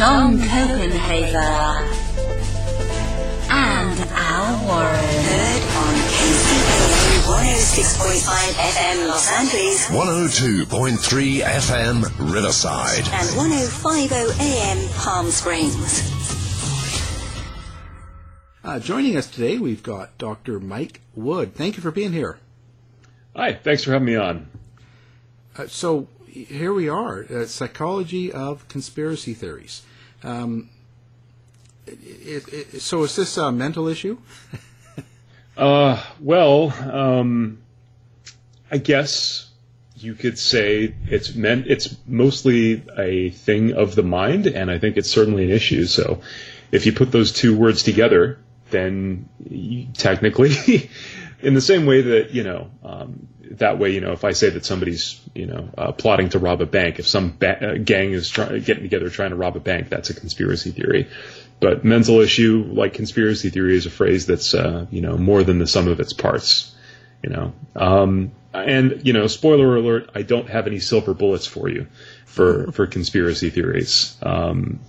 John Copenhaver, and Al Warren. Heard on KCAA 106.5 FM Los Angeles 102.3 FM Riverside. and 105.0 AM Palm Springs. Uh, joining us today, we've got Dr. Mike Wood. Thank you for being here. Hi, thanks for having me on. Uh, so here we are, uh, psychology of conspiracy theories. Um, it, it, so is this a mental issue? Uh, well, um, I guess you could say it's meant it's mostly a thing of the mind, and I think it's certainly an issue. So, if you put those two words together, then you, technically, in the same way that you know, um, that way, you know, if I say that somebody's you know uh, plotting to rob a bank, if some ba- uh, gang is try- getting together trying to rob a bank, that's a conspiracy theory. But mental issue, like conspiracy theory, is a phrase that's uh, you know more than the sum of its parts. You know, um, and you know, spoiler alert: I don't have any silver bullets for you for for conspiracy theories. Um,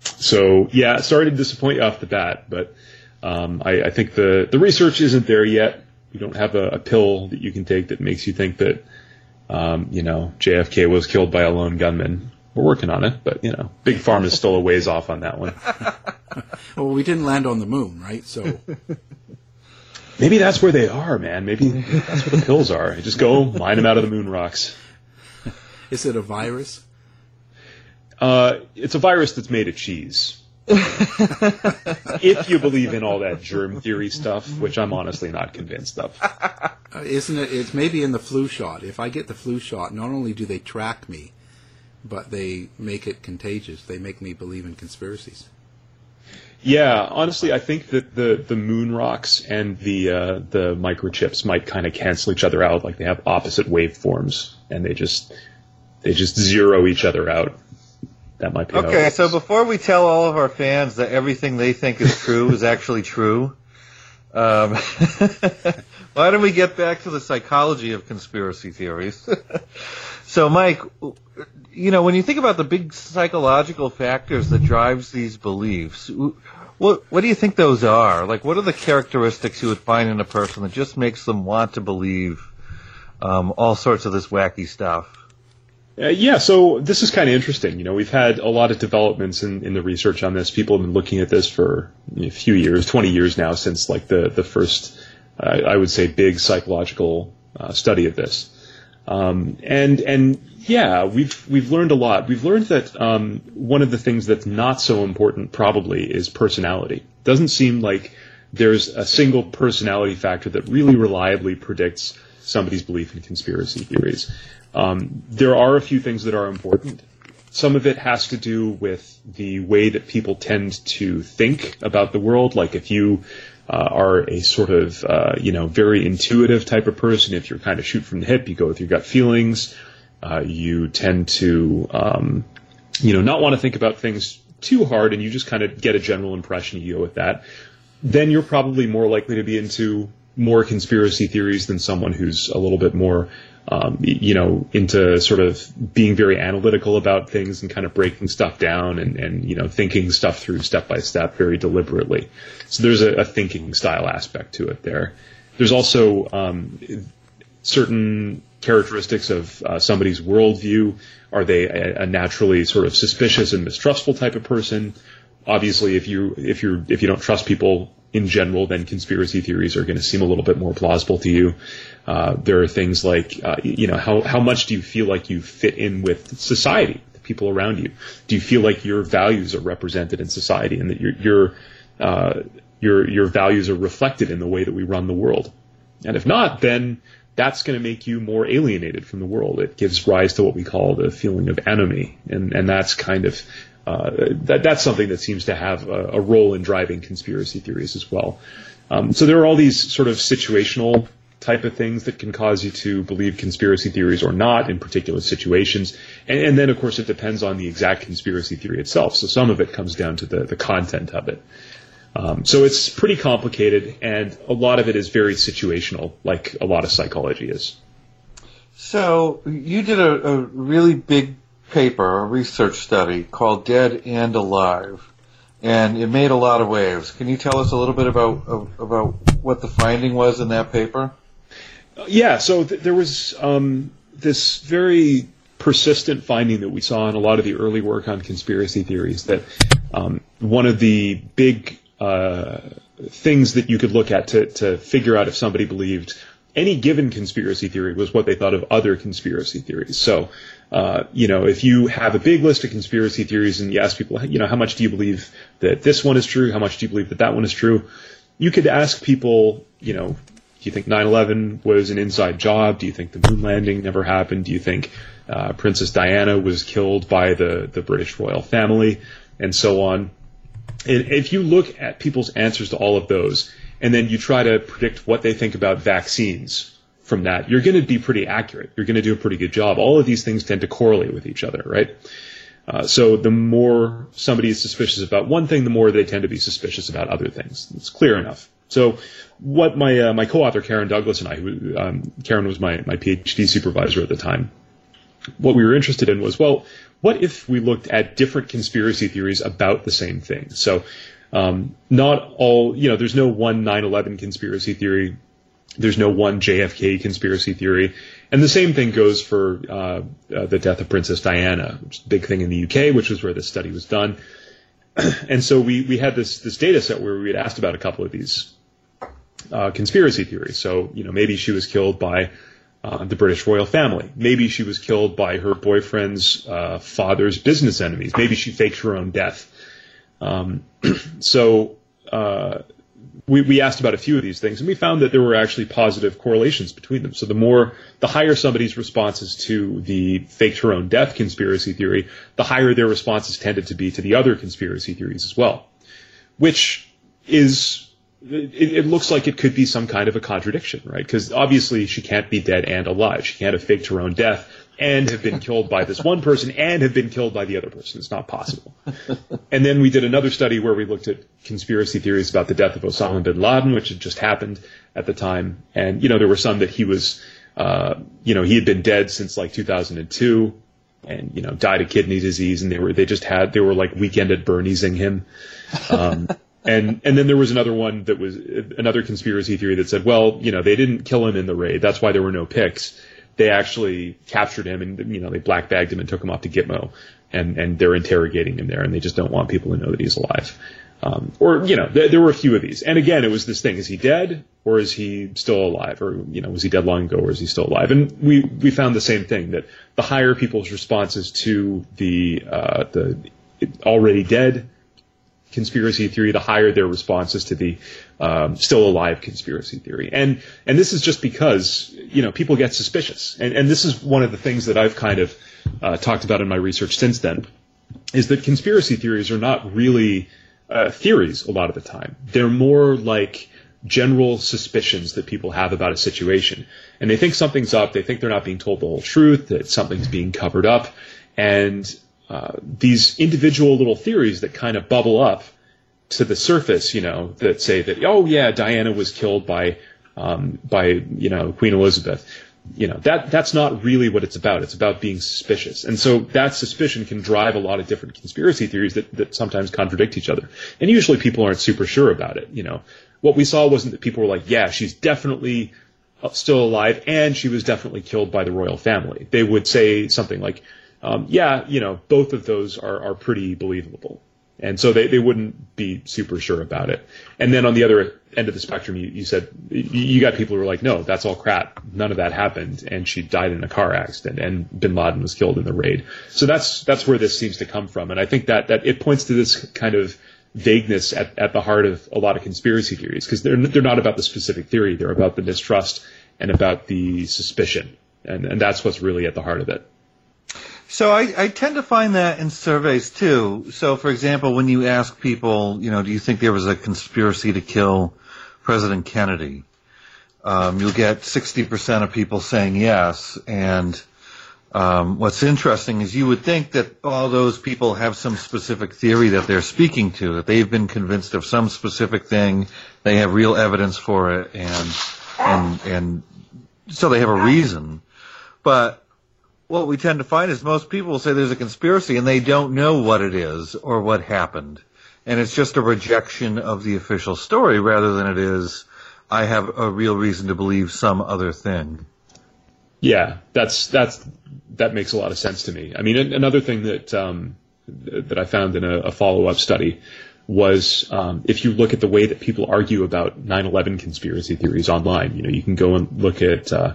so yeah, sorry to disappoint you off the bat, but um, I, I think the the research isn't there yet. We don't have a, a pill that you can take that makes you think that um, you know JFK was killed by a lone gunman. We're working on it, but you know, big pharma is still a ways off on that one. Well, we didn't land on the moon, right? So Maybe that's where they are, man. Maybe that's where the pills are. You just go mine them out of the moon rocks. is it a virus? Uh, it's a virus that's made of cheese. if you believe in all that germ theory stuff, which I'm honestly not convinced of. Uh, isn't it? It's maybe in the flu shot. If I get the flu shot, not only do they track me, but they make it contagious. They make me believe in conspiracies. Yeah, honestly, I think that the, the moon rocks and the uh, the microchips might kind of cancel each other out. Like they have opposite waveforms, and they just they just zero each other out. That might be Okay, so before we tell all of our fans that everything they think is true is actually true, um, why don't we get back to the psychology of conspiracy theories? so, Mike, you know, when you think about the big psychological factors that drives these beliefs, what what do you think those are? Like, what are the characteristics you would find in a person that just makes them want to believe um, all sorts of this wacky stuff? Uh, yeah, so this is kind of interesting. You know, we've had a lot of developments in, in the research on this. People have been looking at this for a few years, 20 years now, since like the, the first, uh, I would say, big psychological uh, study of this. Um, and, and yeah, we've, we've learned a lot. We've learned that, um, one of the things that's not so important probably is personality. Doesn't seem like there's a single personality factor that really reliably predicts somebody's belief in conspiracy theories. Um, there are a few things that are important. Some of it has to do with the way that people tend to think about the world. Like if you uh, are a sort of, uh, you know, very intuitive type of person, if you're kind of shoot from the hip, you go with your gut feelings, uh, you tend to, um, you know, not want to think about things too hard and you just kind of get a general impression, you go with that, then you're probably more likely to be into more conspiracy theories than someone who's a little bit more, um, you know, into sort of being very analytical about things and kind of breaking stuff down and, and you know, thinking stuff through step by step very deliberately. So there's a, a thinking style aspect to it there. There's also um, certain characteristics of uh, somebody's worldview. Are they a, a naturally sort of suspicious and mistrustful type of person? Obviously, if you if you if you don't trust people in general, then conspiracy theories are going to seem a little bit more plausible to you. Uh, there are things like, uh, you know, how, how much do you feel like you fit in with society, the people around you? Do you feel like your values are represented in society and that your, your, uh, your, your values are reflected in the way that we run the world? And if not, then that's going to make you more alienated from the world. It gives rise to what we call the feeling of anomie. And, and that's kind of uh, that, that's something that seems to have a, a, role in driving conspiracy theories as well. Um, so there are all these sort of situational type of things that can cause you to believe conspiracy theories or not in particular situations. And, and, then, of course, it depends on the exact conspiracy theory itself. So some of it comes down to the, the content of it. Um, so it's pretty complicated, and a lot of it is very situational, like a lot of psychology is. So you did a, a really big paper, a research study called Dead and Alive, and it made a lot of waves. Can you tell us a little bit about about what the finding was in that paper? Yeah, so th- there was um, this very persistent finding that we saw in a lot of the early work on conspiracy theories that um, one of the big uh, things that you could look at to, to figure out if somebody believed any given conspiracy theory was what they thought of other conspiracy theories. So, uh, you know, if you have a big list of conspiracy theories and you ask people, you know, how much do you believe that this one is true? How much do you believe that that one is true? You could ask people, you know, do you think 9/11 was an inside job? Do you think the moon landing never happened? Do you think uh, Princess Diana was killed by the the British royal family, and so on? And if you look at people's answers to all of those, and then you try to predict what they think about vaccines from that, you're going to be pretty accurate. You're going to do a pretty good job. All of these things tend to correlate with each other, right? Uh, so the more somebody is suspicious about one thing, the more they tend to be suspicious about other things. It's clear enough. So what my uh, my co-author Karen Douglas and I, who um, Karen was my my PhD supervisor at the time, what we were interested in was well, what if we looked at different conspiracy theories about the same thing? So um, not all, you know, there's no one 9/11 conspiracy theory. There's no one JFK conspiracy theory, and the same thing goes for uh, uh, the death of Princess Diana, which is a big thing in the UK, which was where this study was done. and so we we had this this data set where we had asked about a couple of these uh, conspiracy theories. So you know maybe she was killed by uh, the British royal family. Maybe she was killed by her boyfriend's uh, father's business enemies. Maybe she faked her own death. Um, so uh, we, we asked about a few of these things, and we found that there were actually positive correlations between them. So the more, the higher somebody's responses to the faked her own death conspiracy theory, the higher their responses tended to be to the other conspiracy theories as well, which is it, it, looks like it could be some kind of a contradiction, right? Because obviously she can't be dead and alive. She can't have faked her own death and have been killed by this one person and have been killed by the other person. It's not possible. and then we did another study where we looked at conspiracy theories about the death of Osama bin Laden, which had just happened at the time. And, you know, there were some that he was, uh, you know, he had been dead since like 2002 and, you know, died of kidney disease. And they were, they just had, they were like weekend at Bernie'sing him. Um, and and then there was another one that was another conspiracy theory that said, well, you know, they didn't kill him in the raid. That's why there were no pics they actually captured him and you know they black bagged him and took him off to Gitmo, and and they're interrogating him there, and they just don't want people to know that he's alive. Um, or you know, th- there were a few of these, and again, it was this thing: is he dead or is he still alive, or you know, was he dead long ago or is he still alive? And we we found the same thing that the higher people's responses to the uh, the already dead conspiracy theory, the higher their responses to the um, still alive conspiracy theory. And and this is just because you know people get suspicious, and and this is one of the things that I've kind of uh, talked about in my research since then, is that conspiracy theories are not really uh, theories a lot of the time. They're more like general suspicions that people have about a situation. And they think something's up, they think they're not being told the whole truth, that something's being covered up. And uh, these individual little theories that kind of bubble up to the surface, you know, that say that, oh yeah, Diana was killed by, um, by, you know, Queen Elizabeth. You know, that, that's not really what it's about. It's about being suspicious. And so that suspicion can drive a lot of different conspiracy theories that, that sometimes contradict each other. And usually people aren't super sure about it, you know. What we saw wasn't that people were like, yeah, she's definitely still alive and she was definitely killed by the royal family. They would say something like, um, yeah, you know, both of those are, are pretty believable. And so they, they wouldn't be super sure about it. And then on the other end of the spectrum, you, you said you got people who were like, no, that's all crap. None of that happened. And she died in a car accident and bin Laden was killed in the raid. So that's, that's where this seems to come from. And I think that, that it points to this kind of vagueness at, at the heart of a lot of conspiracy theories because they're, they're not about the specific theory. They're about the mistrust and about the suspicion. And, and that's what's really at the heart of it. So I, I tend to find that in surveys too. So for example, when you ask people, you know, do you think there was a conspiracy to kill President Kennedy? Um, you'll get 60% of people saying yes. And um, what's interesting is you would think that all those people have some specific theory that they're speaking to, that they've been convinced of some specific thing, they have real evidence for it, and and and so they have a reason. But what we tend to find is most people say there's a conspiracy and they don't know what it is or what happened. And it's just a rejection of the official story rather than it is, I have a real reason to believe some other thing. Yeah, that's, that's, that makes a lot of sense to me. I mean, another thing that, um, that I found in a, a follow-up study was um, if you look at the way that people argue about 9/11 conspiracy theories online, you know, you can go and look at uh,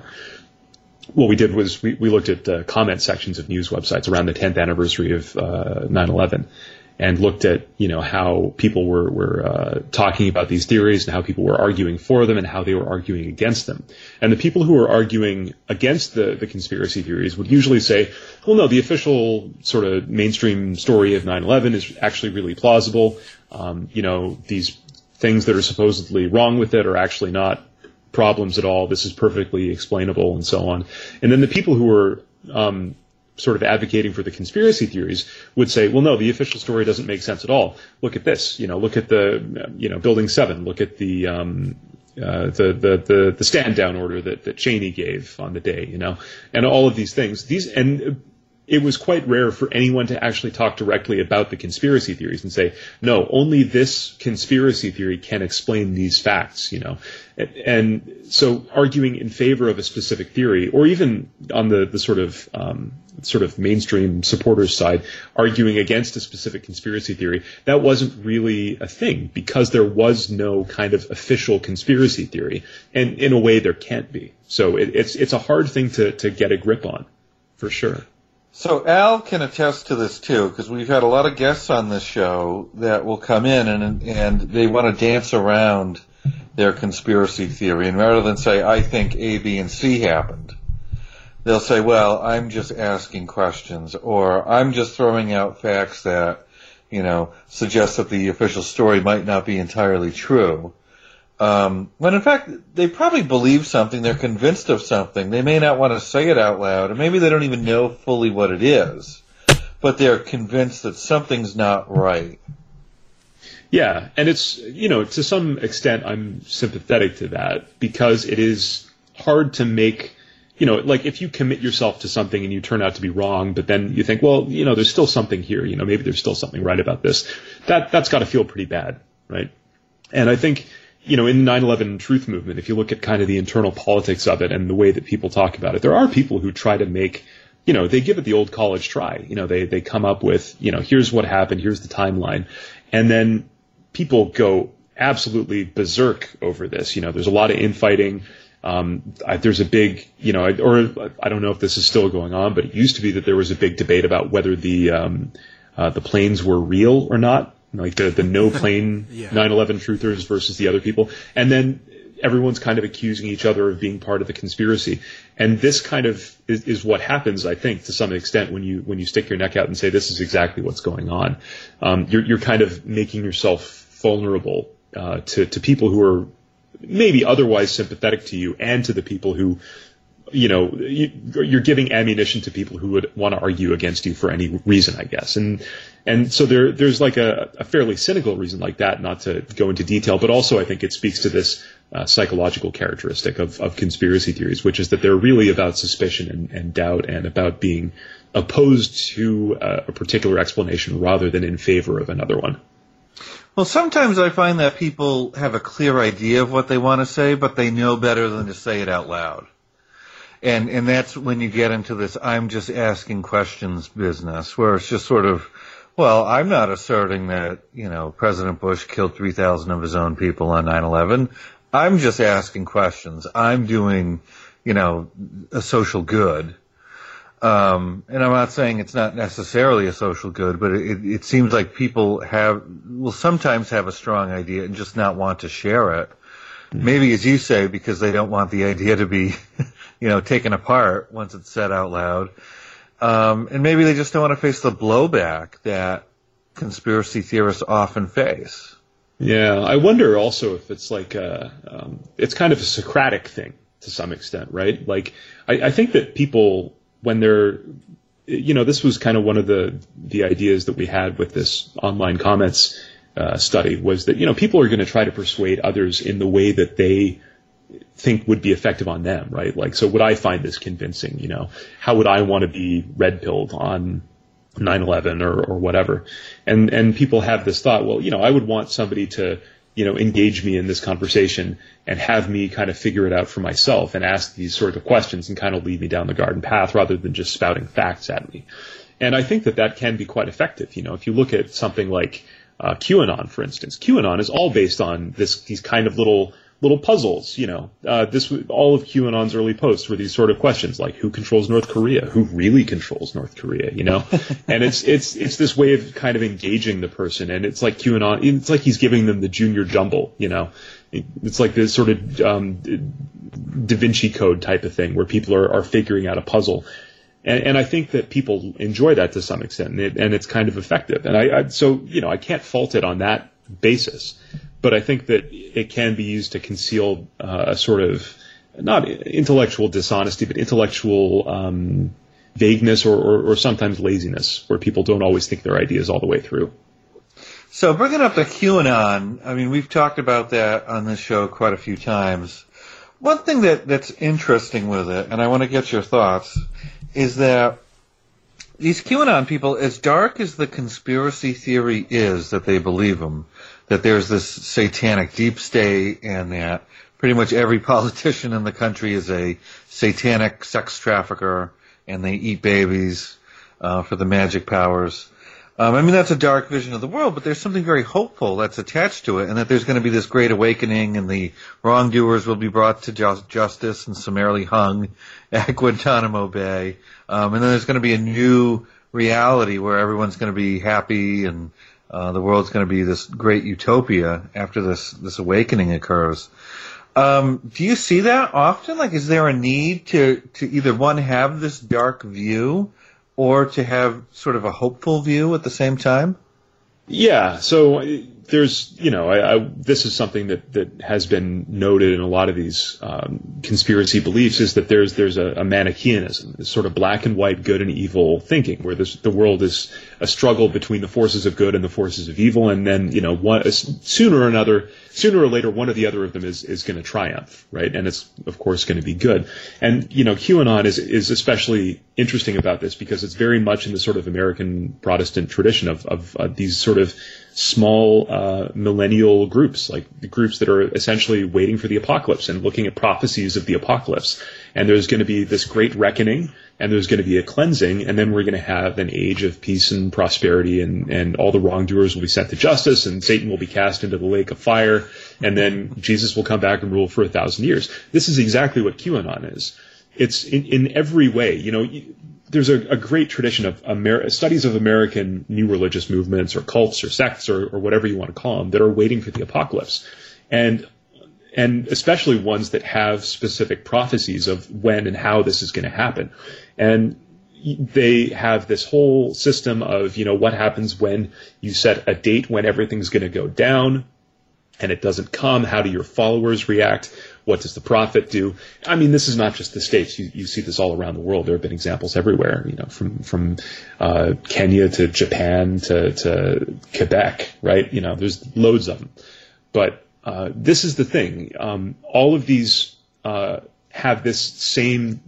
what we did was we, we looked at uh, comment sections of news websites around the 10th anniversary of uh, 9/11 and looked at you know how people were were uh, talking about these theories and how people were arguing for them and how they were arguing against them. And the people who were arguing against the the conspiracy theories would usually say, "Well, no, the official sort of mainstream story of 9/11 is actually really plausible. Um, you know, these things that are supposedly wrong with it are actually not problems at all. This is perfectly explainable and so on. And then the people who were um, sort of advocating for the conspiracy theories would say, well, no, the official story doesn't make sense at all. Look at this, you know, look at the, you know, Building Seven, look at the, um, uh, the, the, the, the stand down order that, that Cheney gave on the day, you know, and all of these things. These, and it was quite rare for anyone to actually talk directly about the conspiracy theories and say, no, only this conspiracy theory can explain these facts, you know. And, so arguing in favor of a specific theory, or even on the, the sort of um, sort of mainstream supporters side, arguing against a specific conspiracy theory, that wasn't really a thing because there was no kind of official conspiracy theory, and in a way there can't be. So it, it's it's a hard thing to to get a grip on, for sure. So Al can attest to this too, because we've had a lot of guests on this show that will come in and and they want to dance around their conspiracy theory, and rather than say I think A, B, and C happened, they'll say, "Well, I'm just asking questions," or "I'm just throwing out facts that you know suggest that the official story might not be entirely true." Um, when in fact they probably believe something, they're convinced of something. They may not want to say it out loud, or maybe they don't even know fully what it is, but they're convinced that something's not right. Yeah, and it's you know to some extent I'm sympathetic to that because it is hard to make you know like if you commit yourself to something and you turn out to be wrong, but then you think well you know there's still something here you know maybe there's still something right about this that that's got to feel pretty bad right and I think you know, in the 9/11 truth movement, if you look at kind of the internal politics of it and the way that people talk about it, there are people who try to make, you know, they give it the old college try. You know, they they come up with, you know, here's what happened, here's the timeline, and then people go absolutely berserk over this. You know, there's a lot of infighting. Um, I, there's a big, you know, or I don't know if this is still going on, but it used to be that there was a big debate about whether the um, uh, the planes were real or not like the the no plane yeah. 9/11 truthers versus the other people, and then everyone's kind of accusing each other of being part of the conspiracy. And this kind of is, is, what happens, I think, to some extent when you when you stick your neck out and say this is exactly what's going on. Um, you're you're kind of making yourself vulnerable uh, to to people who are maybe otherwise sympathetic to you and to the people who you know, you, are giving ammunition to people who would want to argue against you for any reason, I guess. And and so there there's like a, a fairly cynical reason like that, not to go into detail, but also I think it speaks to this uh, psychological characteristic of, of conspiracy theories, which is that they're really about suspicion and, and doubt and about being opposed to uh, a particular explanation rather than in favor of another one. Well, sometimes I find that people have a clear idea of what they want to say, but they know better than to say it out loud and and that's when you get into this I'm just asking questions business where it's just sort of well, I'm not asserting that, you know, President Bush killed 3,000 of his own people on 9/11. I'm just asking questions. I'm doing, you know, a social good. Um, and I'm not saying it's not necessarily a social good, but it, it seems like people have, will sometimes have a strong idea and just not want to share it. Maybe, as you say, because they don't want the idea to be you know, taken apart once it's said out loud. Um, and maybe they just don't want to face the blowback that conspiracy theorists often face. Yeah, I wonder also if it's like a, um, it's kind of a Socratic thing to some extent, right? Like, I, I think that people, when they're, you know, this was kind of one of the the ideas that we had with this online comments uh, study was that you know people are going to try to persuade others in the way that they think would be effective on them, right? Like, so would I find this convincing? You know, how would I want to be red pilled on 9/11 or or whatever? And and people have this thought, well, you know, I would want somebody to you know engage me in this conversation and have me kind of figure it out for myself and ask these sort of questions and kind of lead me down the garden path rather than just spouting facts at me. And I think that that can be quite effective. You know, if you look at something like uh, QAnon, for instance, QAnon is all based on this these kind of little little puzzles. You know, uh, this all of QAnon's early posts were these sort of questions like who controls North Korea, who really controls North Korea, you know, and it's it's it's this way of kind of engaging the person, and it's like QAnon, it's like he's giving them the junior jumble, you know, it's like this sort of um, Da Vinci Code type of thing where people are, are figuring out a puzzle. And, and I think that people enjoy that to some extent, and, it, and it's kind of effective. And I, I, so you know, I can't fault it on that basis but I think that it can be used to conceal uh, a sort of not intellectual dishonesty, but intellectual um, vagueness or, or, or, sometimes laziness, where people don't always think their ideas all the way through. So bringing up the QAnon, I mean, we've talked about that on this show quite a few times. One thing that, that's interesting with it, and I want to get your thoughts, is that these QAnon people, as dark as the conspiracy theory is that they believe them, that there's this satanic deep state and that pretty much every politician in the country is a satanic sex trafficker and they eat babies uh, for the magic powers. Um, I mean, that's a dark vision of the world, but there's something very hopeful that's attached to it, and that there's going to be this great awakening, and the wrongdoers will be brought to ju- justice and summarily hung at Guantanamo Bay. Um, and then there's going to be a new reality where everyone's going to be happy and uh, the world's going to be this great utopia after this this awakening occurs. Um, do you see that often? Like, is there a need to to either one have this dark view, or to have sort of a hopeful view at the same time? Yeah. So there's, you know, I, I, this is something that, that has been noted in a lot of these um, conspiracy beliefs is that there's there's a, a Manichaeanism, this sort of black and white, good and evil thinking, where this, the world is a struggle between the forces of good and the forces of evil, and then you know, one, sooner or another, sooner or later, one or the other of them is is going to triumph, right? And it's of course going to be good. And you know, QAnon is is especially interesting about this because it's very much in the sort of American Protestant tradition of of uh, these sort of small uh, millennial groups, like the groups that are essentially waiting for the apocalypse and looking at prophecies of the apocalypse. And there's going to be this great reckoning, and there's going to be a cleansing, and then we're going to have an age of peace and prosperity, and, and all the wrongdoers will be sent to justice, and Satan will be cast into the lake of fire, and then Jesus will come back and rule for a thousand years. This is exactly what QAnon is. It's in, in every way, you know, there's a, a, great tradition of Amer- studies of American new religious movements or cults or sects or, or, whatever you want to call them that are waiting for the apocalypse. And and especially ones that have specific prophecies of when and how this is going to happen. And they have this whole system of, you know, what happens when you set a date when everything's going to go down and it doesn't come. How do your followers react? What does the prophet do? I mean, this is not just the states. You, you see this all around the world. There have been examples everywhere. You know, from from uh, Kenya to Japan to to Quebec, right? You know, there's loads of them. But uh, this is the thing. Um, all of these uh, have this same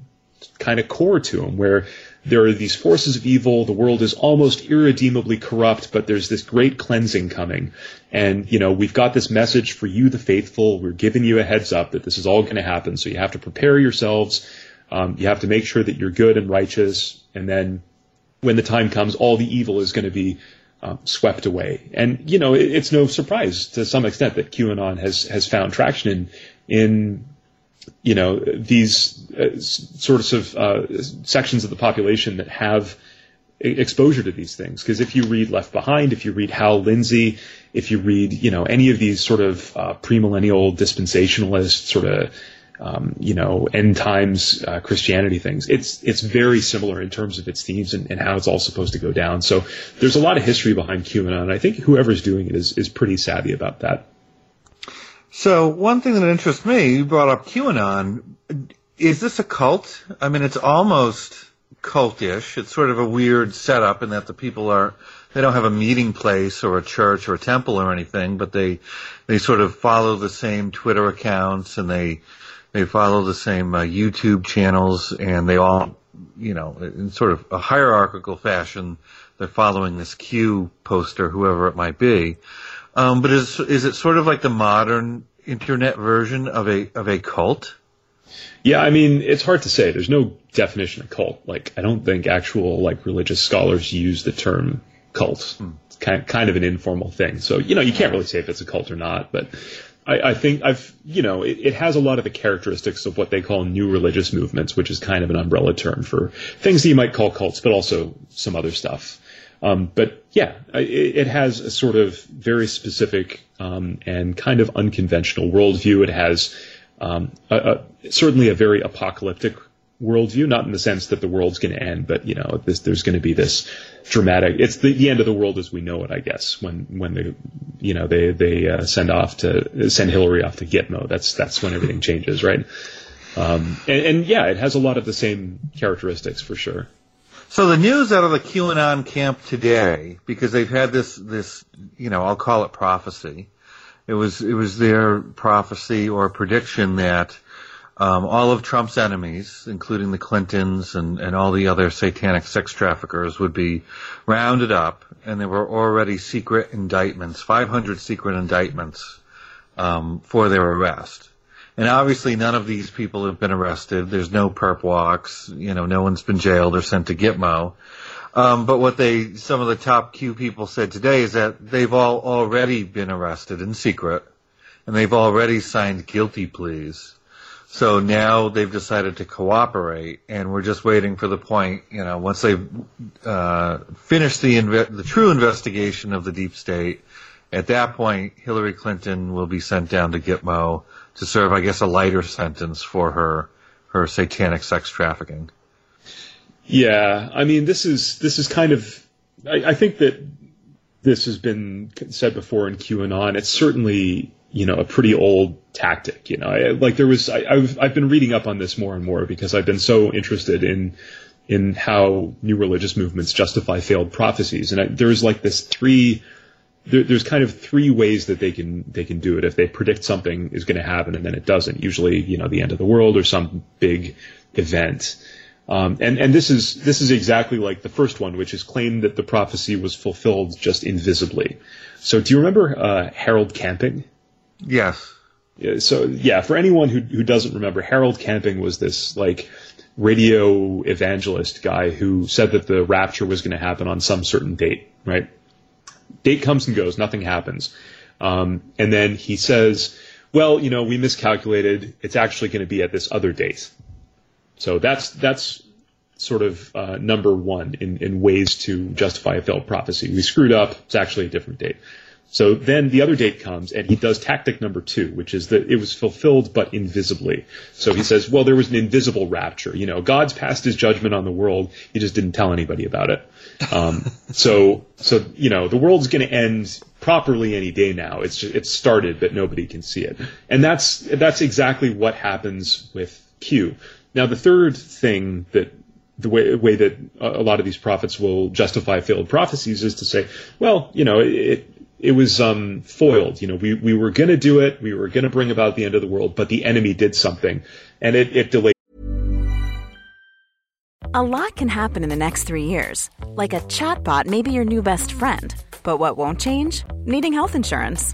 kind of core to them, where there are these forces of evil. The world is almost irredeemably corrupt, but there's this great cleansing coming. And, you know, we've got this message for you, the faithful. We're giving you a heads up that this is all going to happen. So you have to prepare yourselves. Um, you have to make sure that you're good and righteous. And then when the time comes, all the evil is going to be um, swept away. And, you know, it, it's no surprise to some extent that QAnon has, has found traction in, in you know these uh, sorts of uh, sections of the population that have exposure to these things. Because if you read Left Behind, if you read Hal Lindsey, if you read you know any of these sort of uh, premillennial dispensationalist sort of um, you know end times uh, Christianity things, it's it's very similar in terms of its themes and, and, how it's all supposed to go down. So there's a lot of history behind QAnon, and I think whoever's doing it is is pretty savvy about that. So one thing that interests me, you brought up QAnon. Is this a cult? I mean, it's almost cultish. It's sort of a weird setup in that the people are they don't have a meeting place or a church or a temple or anything, but they they sort of follow the same Twitter accounts and they they follow the same uh, YouTube channels and they all you know in sort of a hierarchical fashion they're following this Q poster, whoever it might be. Um, but is is it sort of like the modern internet version of a of a cult? Yeah, I mean, it's hard to say. There's no definition of cult. Like, I don't think actual like religious scholars use the term cult. Hmm. It's kind kind of an informal thing. So you know, you can't really say if it's a cult or not. But I, I think I've you know, it, it, has a lot of the characteristics of what they call new religious movements, which is kind of an umbrella term for things that you might call cults, but also some other stuff. Um, but yeah, it, it, has a sort of very specific um, and kind of unconventional worldview. It has um, a, a, certainly a very apocalyptic worldview, not in the sense that the world's going to end, but you know, this, there's going to be this dramatic. It's the, the, end of the world as we know it, I guess. When when they, you know, they they uh, send off to send Hillary off to Gitmo. That's that's when everything changes, right? Um, and, and yeah, it has a lot of the same characteristics for sure. So the news out of the QAnon camp today, because they've had this, this, you know, I'll call it prophecy. It was, it was their prophecy or prediction that um, all of Trump's enemies, including the Clintons and, and all the other satanic sex traffickers, would be rounded up, and there were already secret indictments, 500 secret indictments um, for their arrest. And obviously none of these people have been arrested. There's no perp walks. You know, no one's been jailed or sent to Gitmo. Um, but what they, some of the top Q people said today is that they've all already been arrested in secret and they've already signed guilty pleas. So now they've decided to cooperate and we're just waiting for the point, you know, once they've, uh, finished the, inve- the true investigation of the deep state, at that point, Hillary Clinton will be sent down to Gitmo to serve, I guess, a lighter sentence for her her satanic sex trafficking. Yeah, I mean, this is this is kind of. I, I think that this has been said before in QAnon. It's certainly you know a pretty old tactic. You know, I, like there was I, have I've been reading up on this more and more because I've been so interested in in how new religious movements justify failed prophecies, and I, there's like this three there, there's kind of three ways that they can they can do it. If they predict something is going to happen and then it doesn't, usually you know the end of the world or some big event. Um, and and this is this is exactly like the first one, which is claimed that the prophecy was fulfilled just invisibly. So do you remember uh, Harold Camping? Yes. Yeah, so yeah, for anyone who who doesn't remember, Harold Camping was this like radio evangelist guy who said that the rapture was going to happen on some certain date, right? Date comes and goes, nothing happens. Um, and then he says, well, you know, we miscalculated. It's actually going to be at this other date. So that's, that's sort of uh, number one in, in ways to justify a failed prophecy. We screwed up. It's actually a different date. So then the other date comes and he does tactic number two, which is that it was fulfilled but invisibly. So he says, well, there was an invisible rapture. You know, God's passed his judgment on the world. He just didn't tell anybody about it. Um, so, so, you know, the world's going to end properly any day now. It's just, it's started, but nobody can see it. And that's, that's exactly what happens with Q. Now, the third thing that the way, way that a lot of these prophets will justify failed prophecies is to say, well, you know, it, it was um, foiled. You know, we, we were going to do it. We were going to bring about the end of the world, but the enemy did something, and it, it delayed. A lot can happen in the next three years. Like a chatbot may be your new best friend. But what won't change? Needing health insurance.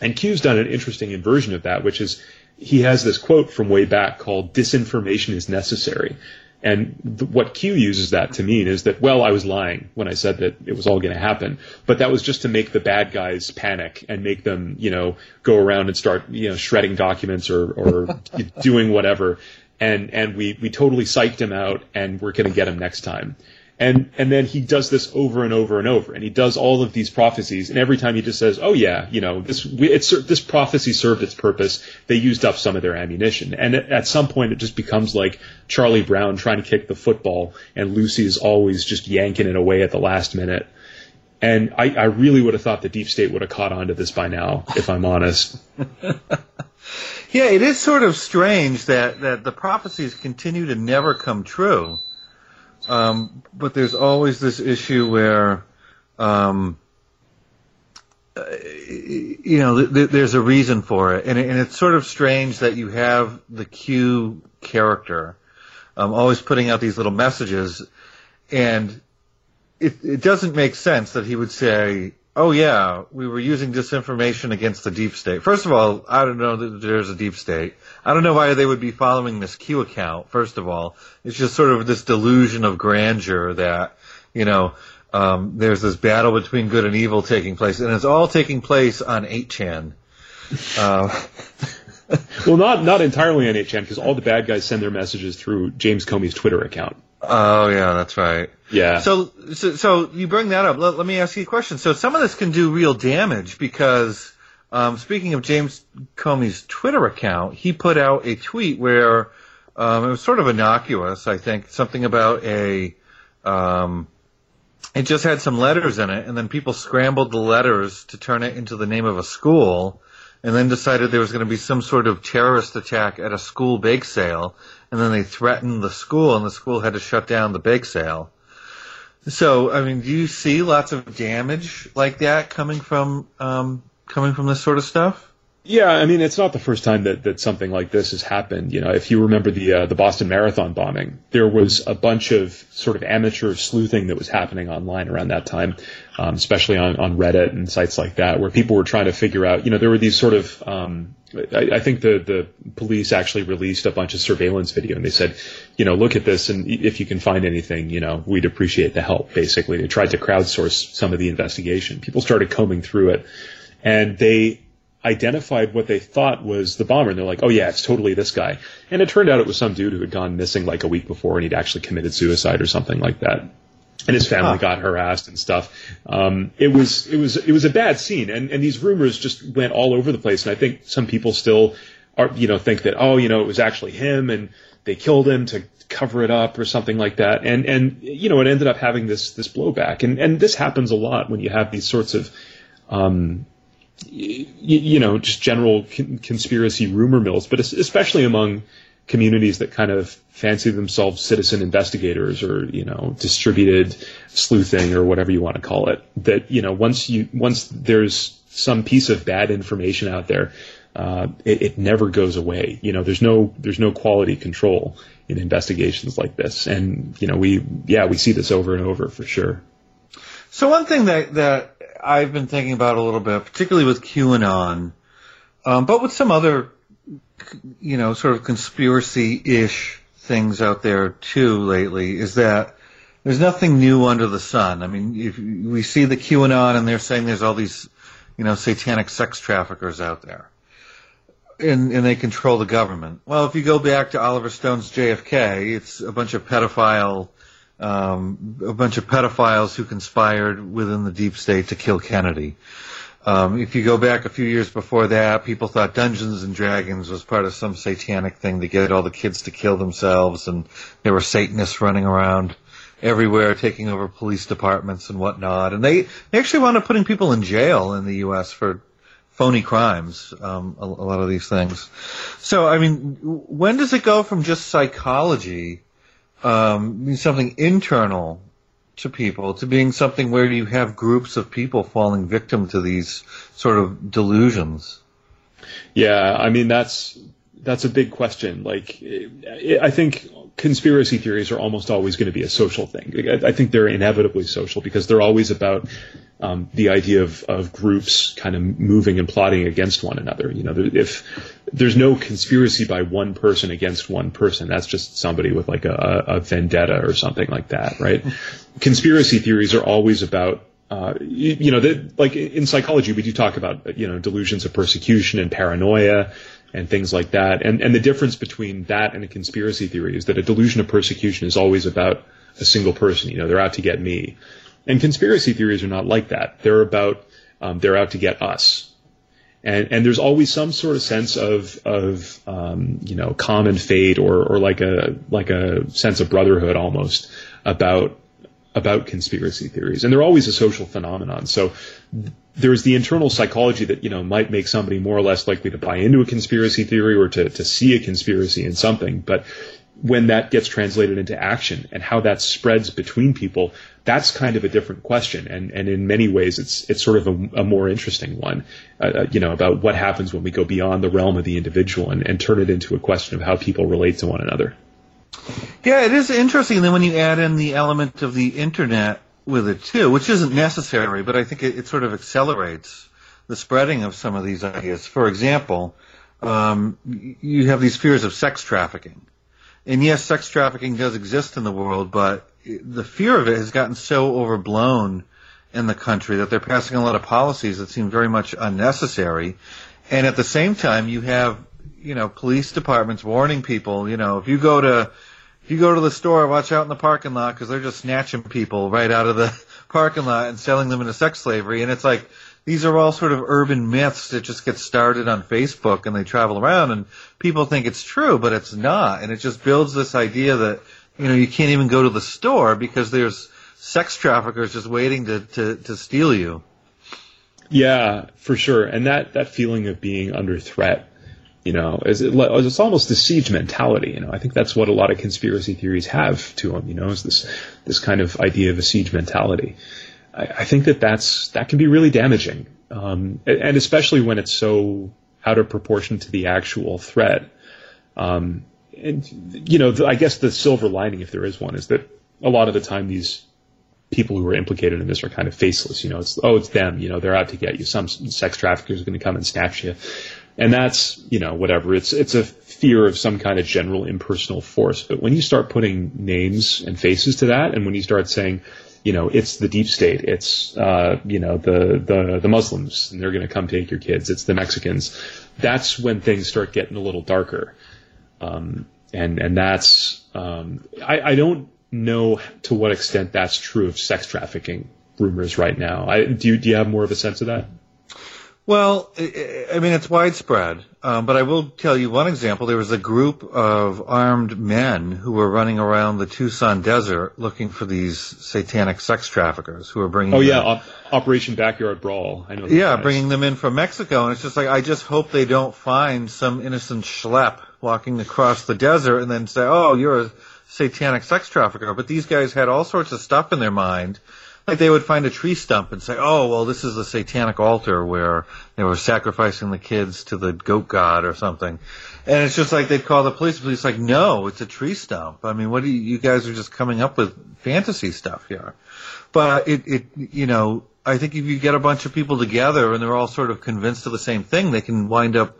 And Q's done an interesting inversion of that, which is he has this quote from way back called "Disinformation is necessary." And th- what Q uses that to mean is that, well, I was lying when I said that it was all going to happen, but that was just to make the bad guys panic and make them, you know, go around and start, you know, shredding documents or, or doing whatever. And, and we, we totally psyched him out and we're going to get him next time. And, and then he does this over and over and over, and he does all of these prophecies, and every time he just says, "Oh yeah, you know, this we, it's this prophecy served its purpose. They used up some of their ammunition." And at some point, it just becomes like Charlie Brown trying to kick the football, and Lucy is always just yanking it away at the last minute. And I, I really would have thought the deep state would have caught on to this by now, if I'm honest. yeah, it is sort of strange that, that the prophecies continue to never come true. Um, but there's always this issue where, um, you know, th- th- there's a reason for it, and, and, it's sort of strange that you have the Q character um, always putting out these little messages, and it, it doesn't make sense that he would say, "Oh yeah, we were using disinformation against the deep state." First of all, I don't know that there's a deep state. I don't know why they would be following this Q account. First of all, it's just sort of this delusion of grandeur that you know um, there's this battle between good and evil taking place, and it's all taking place on 8chan. Uh, well, not not entirely on 8chan because all the bad guys send their messages through James Comey's Twitter account. Oh yeah, that's right. Yeah. So so, so you bring that up. Let, let me ask you a question. So some of this can do real damage because Um, speaking of James Comey's Twitter account, he put out a tweet where um, it was sort of innocuous. I think something about a um, it just had some letters in it, and then people scrambled the letters to turn it into the name of a school, and then decided there was going to be some sort of terrorist attack at a school bake sale, and then they threatened the school, and the school had to shut down the bake sale. So, I mean, do you see lots of damage like that coming from um, coming from this sort of stuff? Yeah, I mean, it's not the first time that, that something like this has happened. You know, if you remember the uh, the Boston Marathon bombing, there was a bunch of sort of amateur sleuthing that was happening online around that time, um, especially on, on Reddit and sites like that, where people were trying to figure out. You know, there were these sort of um, I, I think the the police actually released a bunch of surveillance video, and they said, you know, look at this, and if you can find anything, you know, we'd appreciate the help. Basically, they tried to crowdsource some of the investigation. People started combing through it, and they identified what they thought was the bomber. And they're like, oh yeah, it's totally this guy. And it turned out it was some dude who had gone missing like a week before and he'd actually committed suicide or something like that. And his family got harassed and stuff. Um, it was, it was, it was a bad scene. And, and these rumors just went all over the place. And I think some people still are, you know, think that, oh, you know, it was actually him and they killed him to cover it up or something like that. And, and, you know, it ended up having this, this blowback. And, and this happens a lot when you have these sorts of, um, you, you know, just general con- conspiracy rumor mills, but especially among communities that kind of fancy themselves citizen investigators or you know distributed sleuthing or whatever you want to call it that you know once you once there's some piece of bad information out there uh, it, it never goes away. You know there's no there's no quality control in investigations like this. And you know we yeah we see this over and over for sure. So one thing that that I've been thinking about a little bit, particularly with QAnon, um, but with some other, you know, sort of conspiracy-ish things out there too lately, is that there's nothing new under the sun. I mean, if we see the QAnon and they're saying there's all these, you know, satanic sex traffickers out there. And, and they control the government. Well, if you go back to Oliver Stone's JFK, it's a bunch of pedophile um, a bunch of pedophiles who conspired within the deep state to kill Kennedy. Um, if you go back a few years before that, people thought Dungeons and Dragons was part of some satanic thing to get all the kids to kill themselves, and there were Satanists running around everywhere, taking over police departments and whatnot. And they, they actually wound up putting people in jail in the U.S. for phony crimes. Um, a, a lot of these things. So, I mean, when does it go from just psychology? Um, something internal to people to being something where you have groups of people falling victim to these sort of delusions. Yeah, I mean that's that's a big question. Like, I think conspiracy theories are almost always going to be a social thing. I think they're inevitably social because they're always about um, the idea of, of groups kind of moving and plotting against one another. You know, if there's no conspiracy by one person against one person, that's just somebody with like a, a vendetta or something like that, right? conspiracy theories are always about uh, you, you, know, the, like in psychology, we do talk about you know delusions of persecution and paranoia and things like that. And and the difference between that and a conspiracy theory is that a delusion of persecution is always about a single person. You know, they're out to get me. And conspiracy theories are not like that. They're about um, they're out to get us. And and there's always some sort of sense of of um, you know common fate or or like a like a sense of brotherhood almost about about conspiracy theories, and they're always a social phenomenon. So there's the internal psychology that you know might make somebody more or less likely to buy into a conspiracy theory or to to see a conspiracy in something, but when that gets translated into action and how that spreads between people, that's kind of a different question. And, and in many ways, it's, it's sort of a, a more interesting one, uh, uh you know, about what happens when we go beyond the realm of the individual and, and turn it into a question of how people relate to one another. Yeah, it is interesting. Then when you add in the element of the internet with it too, which isn't necessary, but I think it, it sort of accelerates the spreading of some of these ideas. For example, um, you have these fears of sex trafficking. And yes, sex trafficking does exist in the world, but the fear of it has gotten so overblown in the country that they're passing a lot of policies that seem very much unnecessary. And at the same time, you have, you know, police departments warning people, you know, if you go to you go to the store, watch out in the parking lot because they're just snatching people right out of the parking lot and selling them into sex slavery. And it's like, these are all sort of urban myths that just get started on Facebook and they travel around and people think it's true, but it's not. And it just builds this idea that, you know, you can't even go to the store because there's sex traffickers just waiting to, to, to steal you. Yeah, for sure. And that, that feeling of being under threat, you know, is it, it's almost a siege mentality. You know, I think that's what a lot of conspiracy theories have to them. You know, is this this kind of idea of a siege mentality. I, I think that that's that can be really damaging, um, and especially when it's so out of proportion to the actual threat. Um, and you know, the, I guess the silver lining, if there is one, is that a lot of the time these people who are implicated in this are kind of faceless. You know, it's oh, it's them. You know, they're out to get you. Some sex traffickers are going to come and snatch you, and that's you know whatever. It's it's a fear of some kind of general impersonal force. But when you start putting names and faces to that, and when you start saying, you know, it's the deep state, it's uh, you know the the the Muslims, and they're going to come take your kids. It's the Mexicans. That's when things start getting a little darker. Um, and and that's um, I, I don't know to what extent that's true of sex trafficking rumors right now. I, do you do you have more of a sense of that? Well, I mean, it's widespread. Um, but I will tell you one example. There was a group of armed men who were running around the Tucson desert looking for these satanic sex traffickers who were bringing. Oh yeah, Op- Operation Backyard Brawl. I know. Yeah, guys. bringing them in from Mexico, and it's just like I just hope they don't find some innocent schlep walking across the desert and then say, "Oh, you're a satanic sex trafficker." But these guys had all sorts of stuff in their mind like they would find a tree stump and say, "Oh, well, this is a satanic altar where they were sacrificing the kids to the goat god or something," and it's just like they'd call the police. The police like, "No, it's a tree stump." I mean, what do you, you guys are just coming up with fantasy stuff here? But it, it, you know, I think if you get a bunch of people together and they're all sort of convinced of the same thing, they can wind up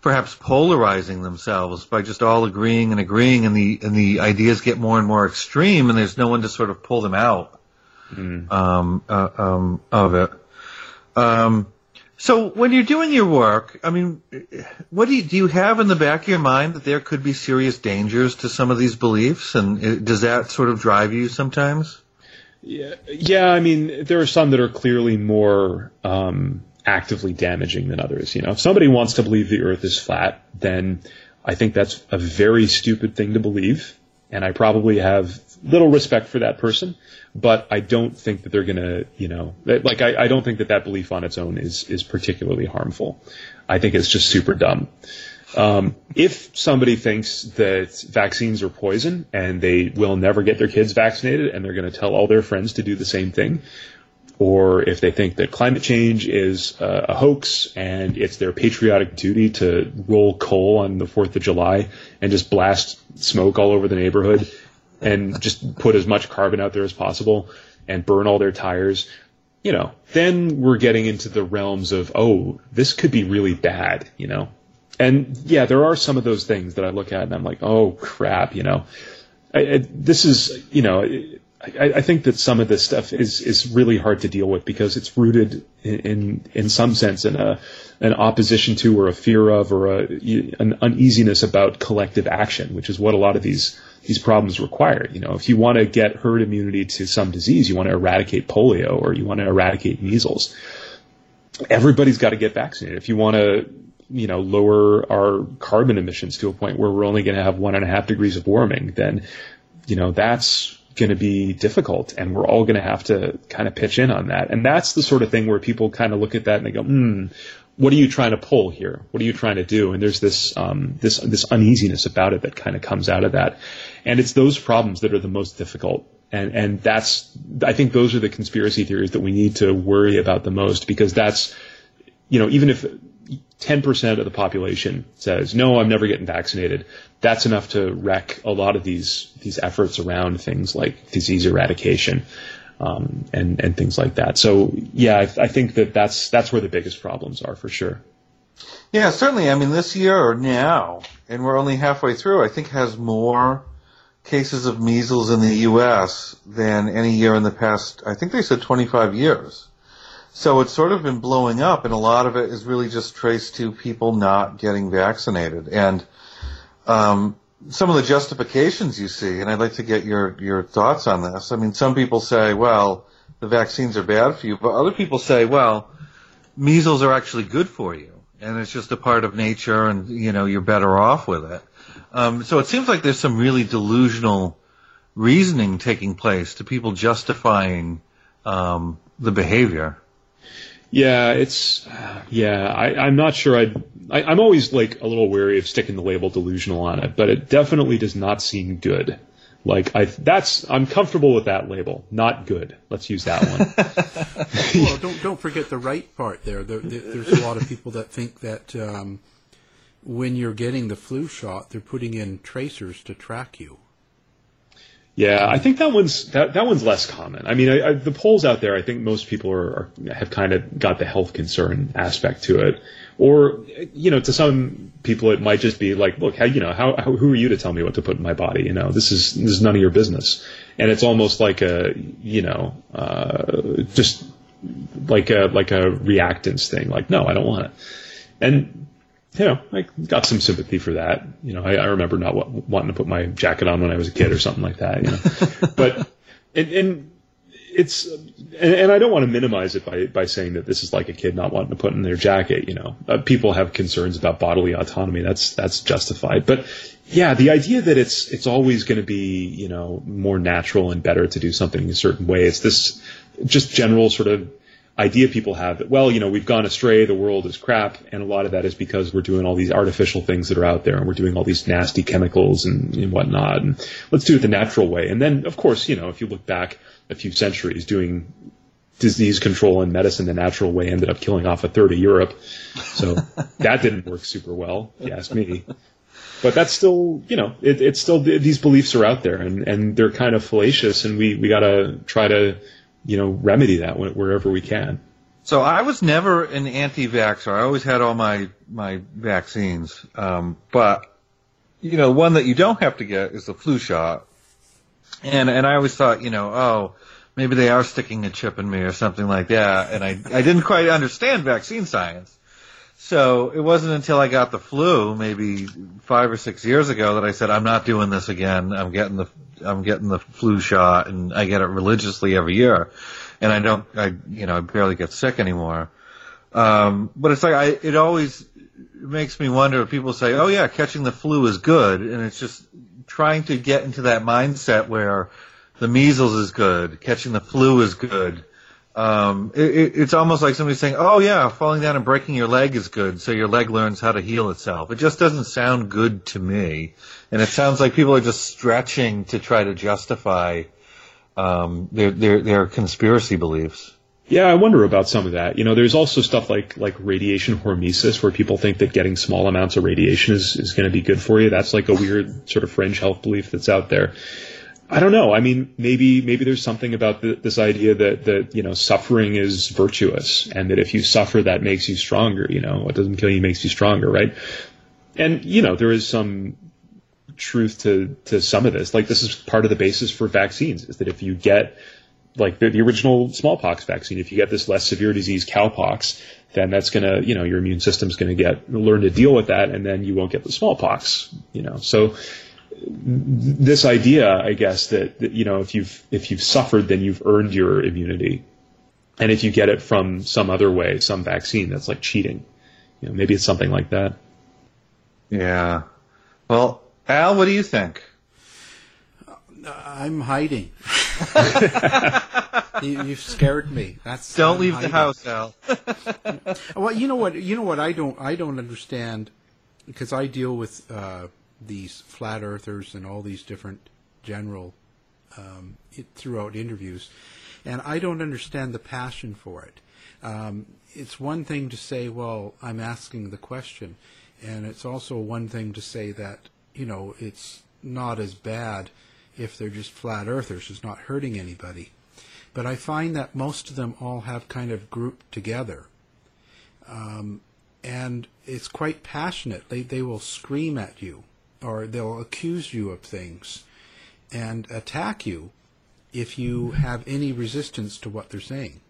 perhaps polarizing themselves by just all agreeing and agreeing, and the and the ideas get more and more extreme, and there's no one to sort of pull them out mm. um, uh, um, of it. Um, so when you're doing your work, I mean, what do you, do you have in the back of your mind that there could be serious dangers to some of these beliefs, and does that sort of drive you sometimes? Yeah, yeah. I mean, there are some that are clearly more um, actively damaging than others. You know, if somebody wants to believe the Earth is flat, then I think that's a very stupid thing to believe, and I probably have little respect for that person but I don't think that they're to, you know, like I, I, don't think that that belief on its own is is particularly harmful. I think it's just super dumb. Um, if somebody thinks that vaccines are poison and they will never get their kids vaccinated and they're going to tell all their friends to do the same thing, or if they think that climate change is uh, a hoax and it's their patriotic duty to roll coal on the 4th of July and just blast smoke all over the neighborhood and just put as much carbon out there as possible and burn all their tires, you know, then we're getting into the realms of, oh, this could be really bad, you know? And yeah, there are some of those things that I look at and I'm like, oh crap, you know, I, I, this is, you know, I, I, think that some of this stuff is is really hard to deal with because it's rooted in in, in some sense in a an opposition to or a fear of or a, an uneasiness about collective action, which is what a lot of these these problems require. You know, if you want to get herd immunity to some disease, you want to eradicate polio or you want to eradicate measles, everybody's got to get vaccinated. If you want to you know, lower our carbon emissions to a point where we're only going to have one and a half degrees of warming, then, you know, that's going to be difficult and we're all going to have to kind of pitch in on that. And that's the sort of thing where people kind of look at that and they go, hmm, what are you trying to pull here? What are you trying to do? And there's this, um, this, this uneasiness about it that kind of comes out of that. And it's those problems that are the most difficult. And, and that's, I think those are the conspiracy theories that we need to worry about the most because that's, you know, even if 10% of the population says, no, I'm never getting vaccinated, that's enough to wreck a lot of these, these efforts around things like disease eradication. Um, and, and things like that. So yeah, I, I think that that's, that's where the biggest problems are for sure. Yeah, certainly. I mean, this year now, and we're only halfway through, I think has more cases of measles in the U.S. than any year in the past, I think they said 25 years. So it's sort of been blowing up, and a lot of it is really just traced to people not getting vaccinated. And um, some of the justifications you see, and I'd like to get your your thoughts on this. I mean, some people say, well, the vaccines are bad for you, but other people say, well, measles are actually good for you, and it's just a part of nature, and you know you're better off with it. Um, so it seems like there's some really delusional reasoning taking place to people justifying um, the behavior. Yeah, it's yeah. I, I'm not sure. I'd, I I'm always like a little wary of sticking the label delusional on it, but it definitely does not seem good. Like I, that's I'm comfortable with that label. Not good. Let's use that one. well, don't don't forget the right part there. there, there there's a lot of people that think that um, when you're getting the flu shot, they're putting in tracers to track you. Yeah, I think that one's that, that one's less common. I mean, I, I, the polls out there, I think most people are, are have kind of got the health concern aspect to it, or you know, to some people it might just be like, look, how you know, how, how who are you to tell me what to put in my body? You know, this is this is none of your business, and it's almost like a you know, uh, just like a like a reactance thing. Like, no, I don't want it, and you know, I got some sympathy for that. You know, I, I remember not w- wanting to put my jacket on when I was a kid or something like that. You know, but and, and it's and, and, I don't want to minimize it by by saying that this is like a kid not wanting to put in their jacket. You know, uh, people have concerns about bodily autonomy. That's that's justified. But yeah, the idea that it's it's always going to be you know more natural and better to do something in a certain way. It's this just general sort of idea people have that, well, you know, we've gone astray, the world is crap, and a lot of that is because we're doing all these artificial things that are out there, and we're doing all these nasty chemicals and, and whatnot, and let's do it the natural way. And then, of course, you know, if you look back a few centuries, doing disease control and medicine the natural way ended up killing off a third of Europe. So that didn't work super well, if you ask me. But that's still, you know, it, it's still these beliefs are out there, and and they're kind of fallacious, and we we got to try to you know, remedy that wherever we can. So I was never an anti-vaxxer. I always had all my my vaccines, um, but you know, one that you don't have to get is the flu shot. And and I always thought, you know, oh, maybe they are sticking a chip in me or something like that. And I I didn't quite understand vaccine science. So it wasn't until I got the flu, maybe five or six years ago, that I said, I'm not doing this again. I'm getting the I'm getting the flu shot, and I get it religiously every year, and I don't, I you know, I barely get sick anymore. Um, but it's like I, it always makes me wonder. If people say, "Oh yeah, catching the flu is good," and it's just trying to get into that mindset where the measles is good, catching the flu is good. Um, it, it's almost like somebody saying, "Oh yeah, falling down and breaking your leg is good, so your leg learns how to heal itself." It just doesn't sound good to me, and it sounds like people are just stretching to try to justify um, their their their conspiracy beliefs. Yeah, I wonder about some of that. You know, there's also stuff like like radiation hormesis, where people think that getting small amounts of radiation is is going to be good for you. That's like a weird sort of fringe health belief that's out there. I don't know. I mean, maybe maybe there's something about the, this idea that that you know suffering is virtuous, and that if you suffer, that makes you stronger. You know, what doesn't kill you makes you stronger, right? And you know, there is some truth to to some of this. Like this is part of the basis for vaccines is that if you get like the, the original smallpox vaccine, if you get this less severe disease, cowpox, then that's gonna you know your immune system's gonna get learn to deal with that, and then you won't get the smallpox. You know, so this idea, I guess, that, that, you know if you've if you've suffered, then you've earned your immunity, and if you get it from some other way, some vaccine, that's like cheating. You know, maybe it's something like that. Yeah. Well, Al, what do you think? I'm hiding. you, have scared me. That's don't I'm leave hiding. the house, Al. well, you know what? You know what? I don't. I don't understand because I deal with uh, these flat earthers and all these different general um, it, throughout interviews, and I don't understand the passion for it. Um, it's one thing to say, "Well, I'm asking the question," and it's also one thing to say that you know it's not as bad if they're just flat earthers. It's not hurting anybody. But I find that most of them all have kind of grouped together. Um, and it's quite passionate. They, they will scream at you or they'll accuse you of things and attack you if you have any resistance to what they're saying.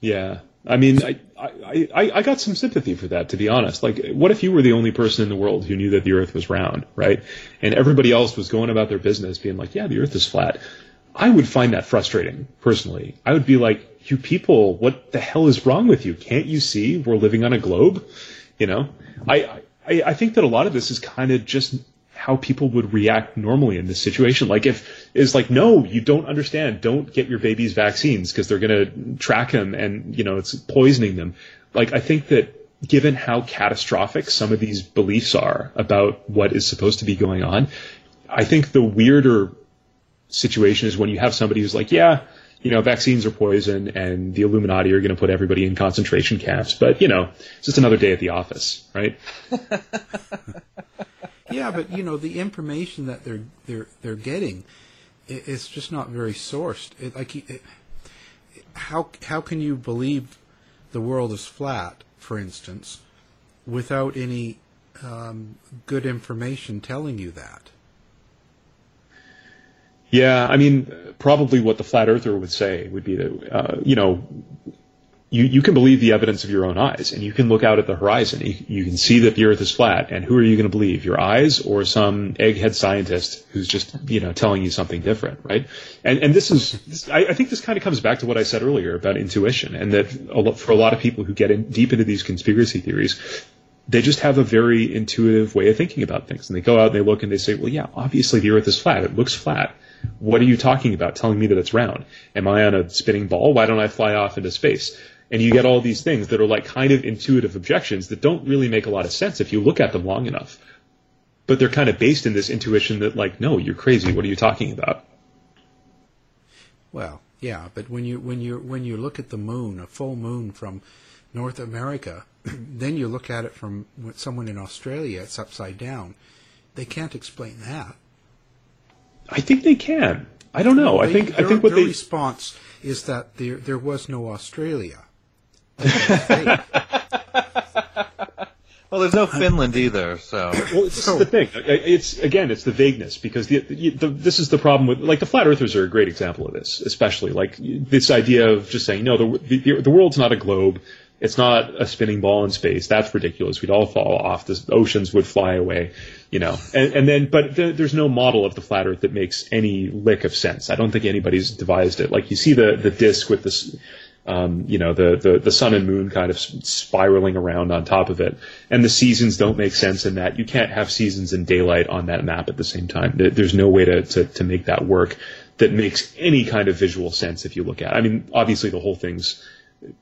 Yeah. I mean, I, I, I, got some sympathy for that, to be honest. Like, what if you were the only person in the world who knew that the earth was round, right? And everybody else was going about their business being like, yeah, the earth is flat. I would find that frustrating personally. I would be like, you people, what the hell is wrong with you? Can't you see we're living on a globe? You know, I, I, I think that a lot of this is kind of just how people would react normally in this situation. Like if is like, no, you don't understand. Don't get your babies vaccines because they're going to track them and, you know, it's poisoning them. Like I think that given how catastrophic some of these beliefs are about what is supposed to be going on, I think the weirder situation is when you have somebody who's like, yeah, you know, vaccines are poison and the Illuminati are going to put everybody in concentration camps, but you know, it's just another day at the office, right? yeah, but you know, the information that they're they're they're getting, it, it's just not very sourced. It, like, it, how how can you believe the world is flat, for instance, without any um, good information telling you that? Yeah, I mean, probably what the flat earther would say would be that, uh, you know, you, you can believe the evidence of your own eyes and you can look out at the horizon. You, you can see that the earth is flat. And who are you going to believe? Your eyes or some egghead scientist who's just, you know, telling you something different, right? And, and this is, this, I, I, think this kind of comes back to what I said earlier about intuition and that a lot, for a lot of people who get in, deep into these conspiracy theories, they just have a very intuitive way of thinking about things. And they go out and they look and they say, well, yeah, obviously the earth is flat. It looks flat what are you talking about telling me that it's round? Am I on a spinning ball? Why don't I fly off into space? And you get all these things that are like kind of intuitive objections that don't really make a lot of sense if you look at them long enough. But they're kind of based in this intuition that like, no, you're crazy. What are you talking about? Well, yeah, but when you when you when you look at the moon, a full moon from North America, then you look at it from someone in Australia, it's upside down. They can't explain that. I think they can. I don't know. They, I think their, I think what their they response is that there there was no Australia. well, there's no Finland either, so. Well, this is the thing. It's again, it's the vagueness because the, the, the, this is the problem with like the flat earthers are a great example of this, especially like this idea of just saying no, the the, the world's not a globe. It's not a spinning ball in space. That's ridiculous. We'd all fall off. The oceans would fly away, you know. And, and then, but th- there's no model of the flat Earth that makes any lick of sense. I don't think anybody's devised it. Like you see the the disc with this, um, you know, the, the the sun and moon kind of spiraling around on top of it, and the seasons don't make sense in that. You can't have seasons and daylight on that map at the same time. There's no way to to, to make that work that makes any kind of visual sense if you look at. it. I mean, obviously the whole thing's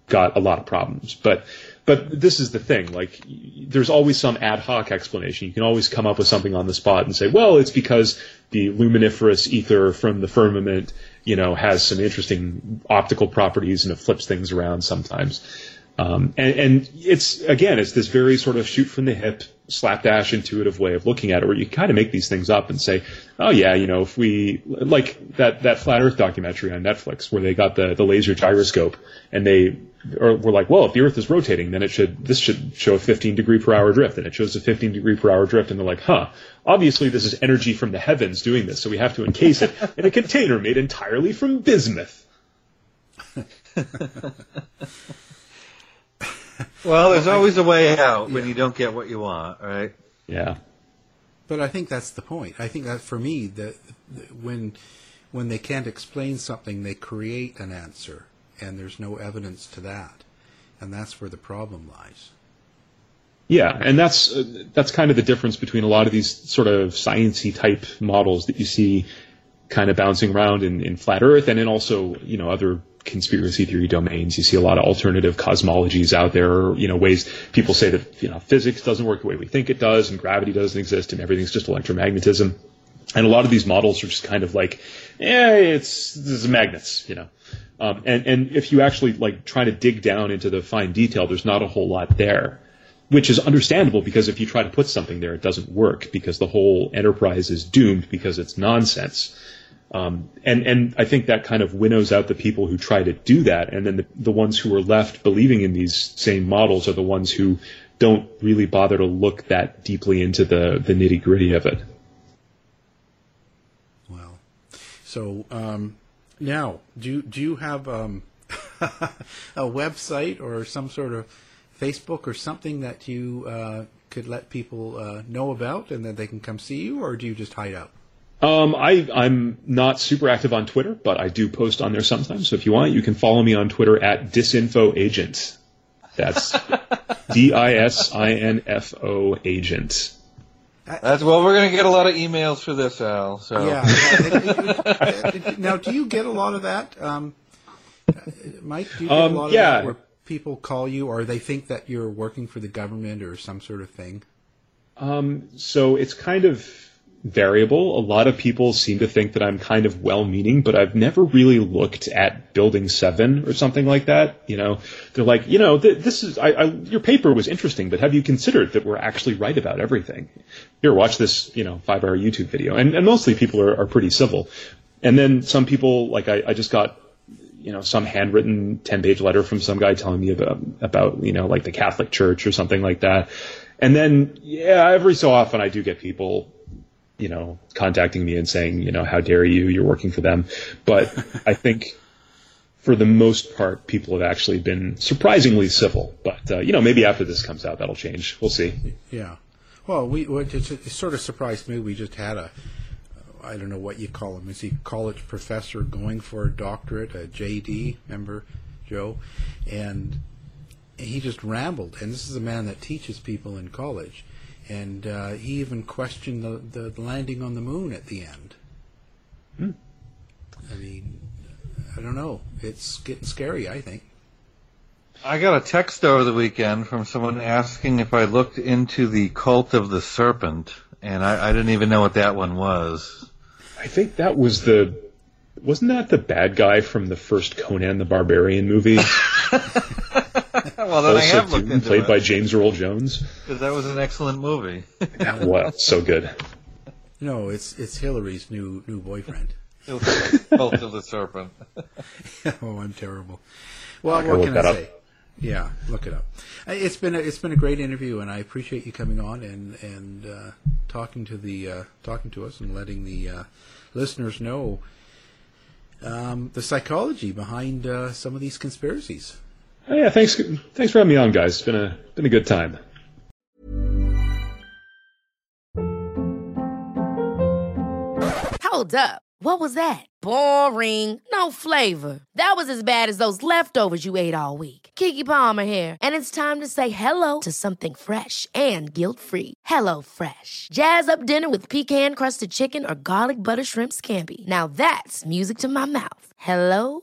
got a lot of problems. But but this is the thing. Like, there's always some ad hoc explanation. You can always come up with something on the spot and say, well, it's because the luminiferous ether from the firmament, you know, has some interesting optical properties and it flips things around sometimes. Um, and, and it's again, it's this very sort of shoot from the hip, slapdash intuitive way of looking at it, where you kind of make these things up and say, oh yeah, you know, if we like that that flat Earth documentary on Netflix where they got the the laser gyroscope and they or were like, well, if the Earth is rotating, then it should this should show a 15 degree per hour drift, and it shows a 15 degree per hour drift, and they're like, huh, obviously this is energy from the heavens doing this, so we have to encase it in a container made entirely from bismuth. well, there's always a way out when you don't get what you want, right? Yeah. But I think that's the point. I think that for me, that when when they can't explain something, they create an answer, and there's no evidence to that, and that's where the problem lies. Yeah, and that's uh, that's kind of the difference between a lot of these sort of sciency type models that you see kind of bouncing around in, in flat Earth and in also you know other conspiracy theory domains. You see a lot of alternative cosmologies out there, you know, ways people say that, you know, physics doesn't work the way we think it does and gravity doesn't exist and everything's just electromagnetism. And a lot of these models are just kind of like, yeah, it's, this is magnets, you know. Um, and, and if you actually like try to dig down into the fine detail, there's not a whole lot there, which is understandable because if you try to put something there, it doesn't work because the whole enterprise is doomed because it's nonsense. Um, and and I think that kind of winnows out the people who try to do that, and then the, the ones who are left believing in these same models are the ones who don't really bother to look that deeply into the the nitty gritty of it. Well, so um, now do do you have um, a website or some sort of Facebook or something that you uh, could let people uh, know about, and that they can come see you, or do you just hide out? Um, I, I'm not super active on Twitter, but I do post on there sometimes. So if you want, you can follow me on Twitter at disinfoagent. That's D I S I N F O agent. That's well. We're going to get a lot of emails for this, Al. So Yeah. now, do you get a lot of that, um, Mike? Do you get Um, a lot of that where people call you, or they think that you're working for the government or some sort of thing? Um, so it's kind of variable. A lot of people seem to think that I'm kind of well-meaning, but I've never really looked at Building Seven or something like that. You know, they're like, you know, th- this is I, I, your paper was interesting, but have you considered that we're actually right about everything? Here, watch this, you know, five-hour YouTube video, and, and mostly people are, are pretty civil. And then some people, like I, I just got you know, some handwritten 10 page letter from some guy telling me about, about, you know, like the Catholic Church or something like that. And then, yeah, every so often I do get people, you know, contacting me and saying, you know, how dare you, you're working for them. But I think for the most part, people have actually been surprisingly civil. But, uh, you know, maybe after this comes out, that'll change. We'll see. Yeah. Well, we it sort of surprised me. We just had a I don't know what you call him. Is he college professor going for a doctorate, a JD? Remember, Joe? And he just rambled. And this is a man that teaches people in college. And uh, he even questioned the, the landing on the moon at the end. Hmm. I mean, I don't know. It's getting scary. I think. I got a text over the weekend from someone asking if I looked into the cult of the serpent, and I, I didn't even know what that one was. I think that was the, wasn't that the bad guy from the first Conan the Barbarian movie? well, then I also have looked into played it. by James Earl Jones. Because that was an excellent movie. wow, so good. No, it's it's Hillary's new new boyfriend. Cult of the serpent. oh, I'm terrible. Well, I can what can I that up. say? Yeah, look it up. Uh, It's been a, it's been a great interview, and I appreciate you coming on and and uh, talking to the uh, talking to us and letting the uh, listeners know um, the psychology behind uh, some of these conspiracies. Oh, yeah, thanks. Thanks for having me on, guys. It's been a been a good time. Hold up. What was that? Boring. No flavor. That was as bad as those leftovers you ate all week. Keke Palmer here, and it's time to say hello to something fresh and guilt-free. Hello Fresh. Jazz up dinner with pecan-crusted chicken or garlic butter shrimp scampi. Now that's music to my mouth. Hello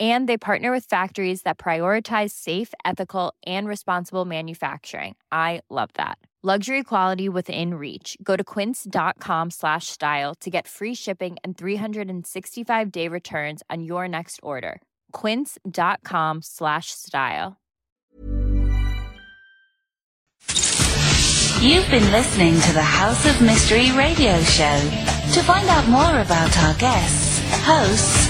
And they partner with factories that prioritize safe, ethical, and responsible manufacturing. I love that. Luxury quality within reach. Go to quince.com slash style to get free shipping and 365 day returns on your next order. Quince.com slash style. You've been listening to the House of Mystery radio show. To find out more about our guests, hosts,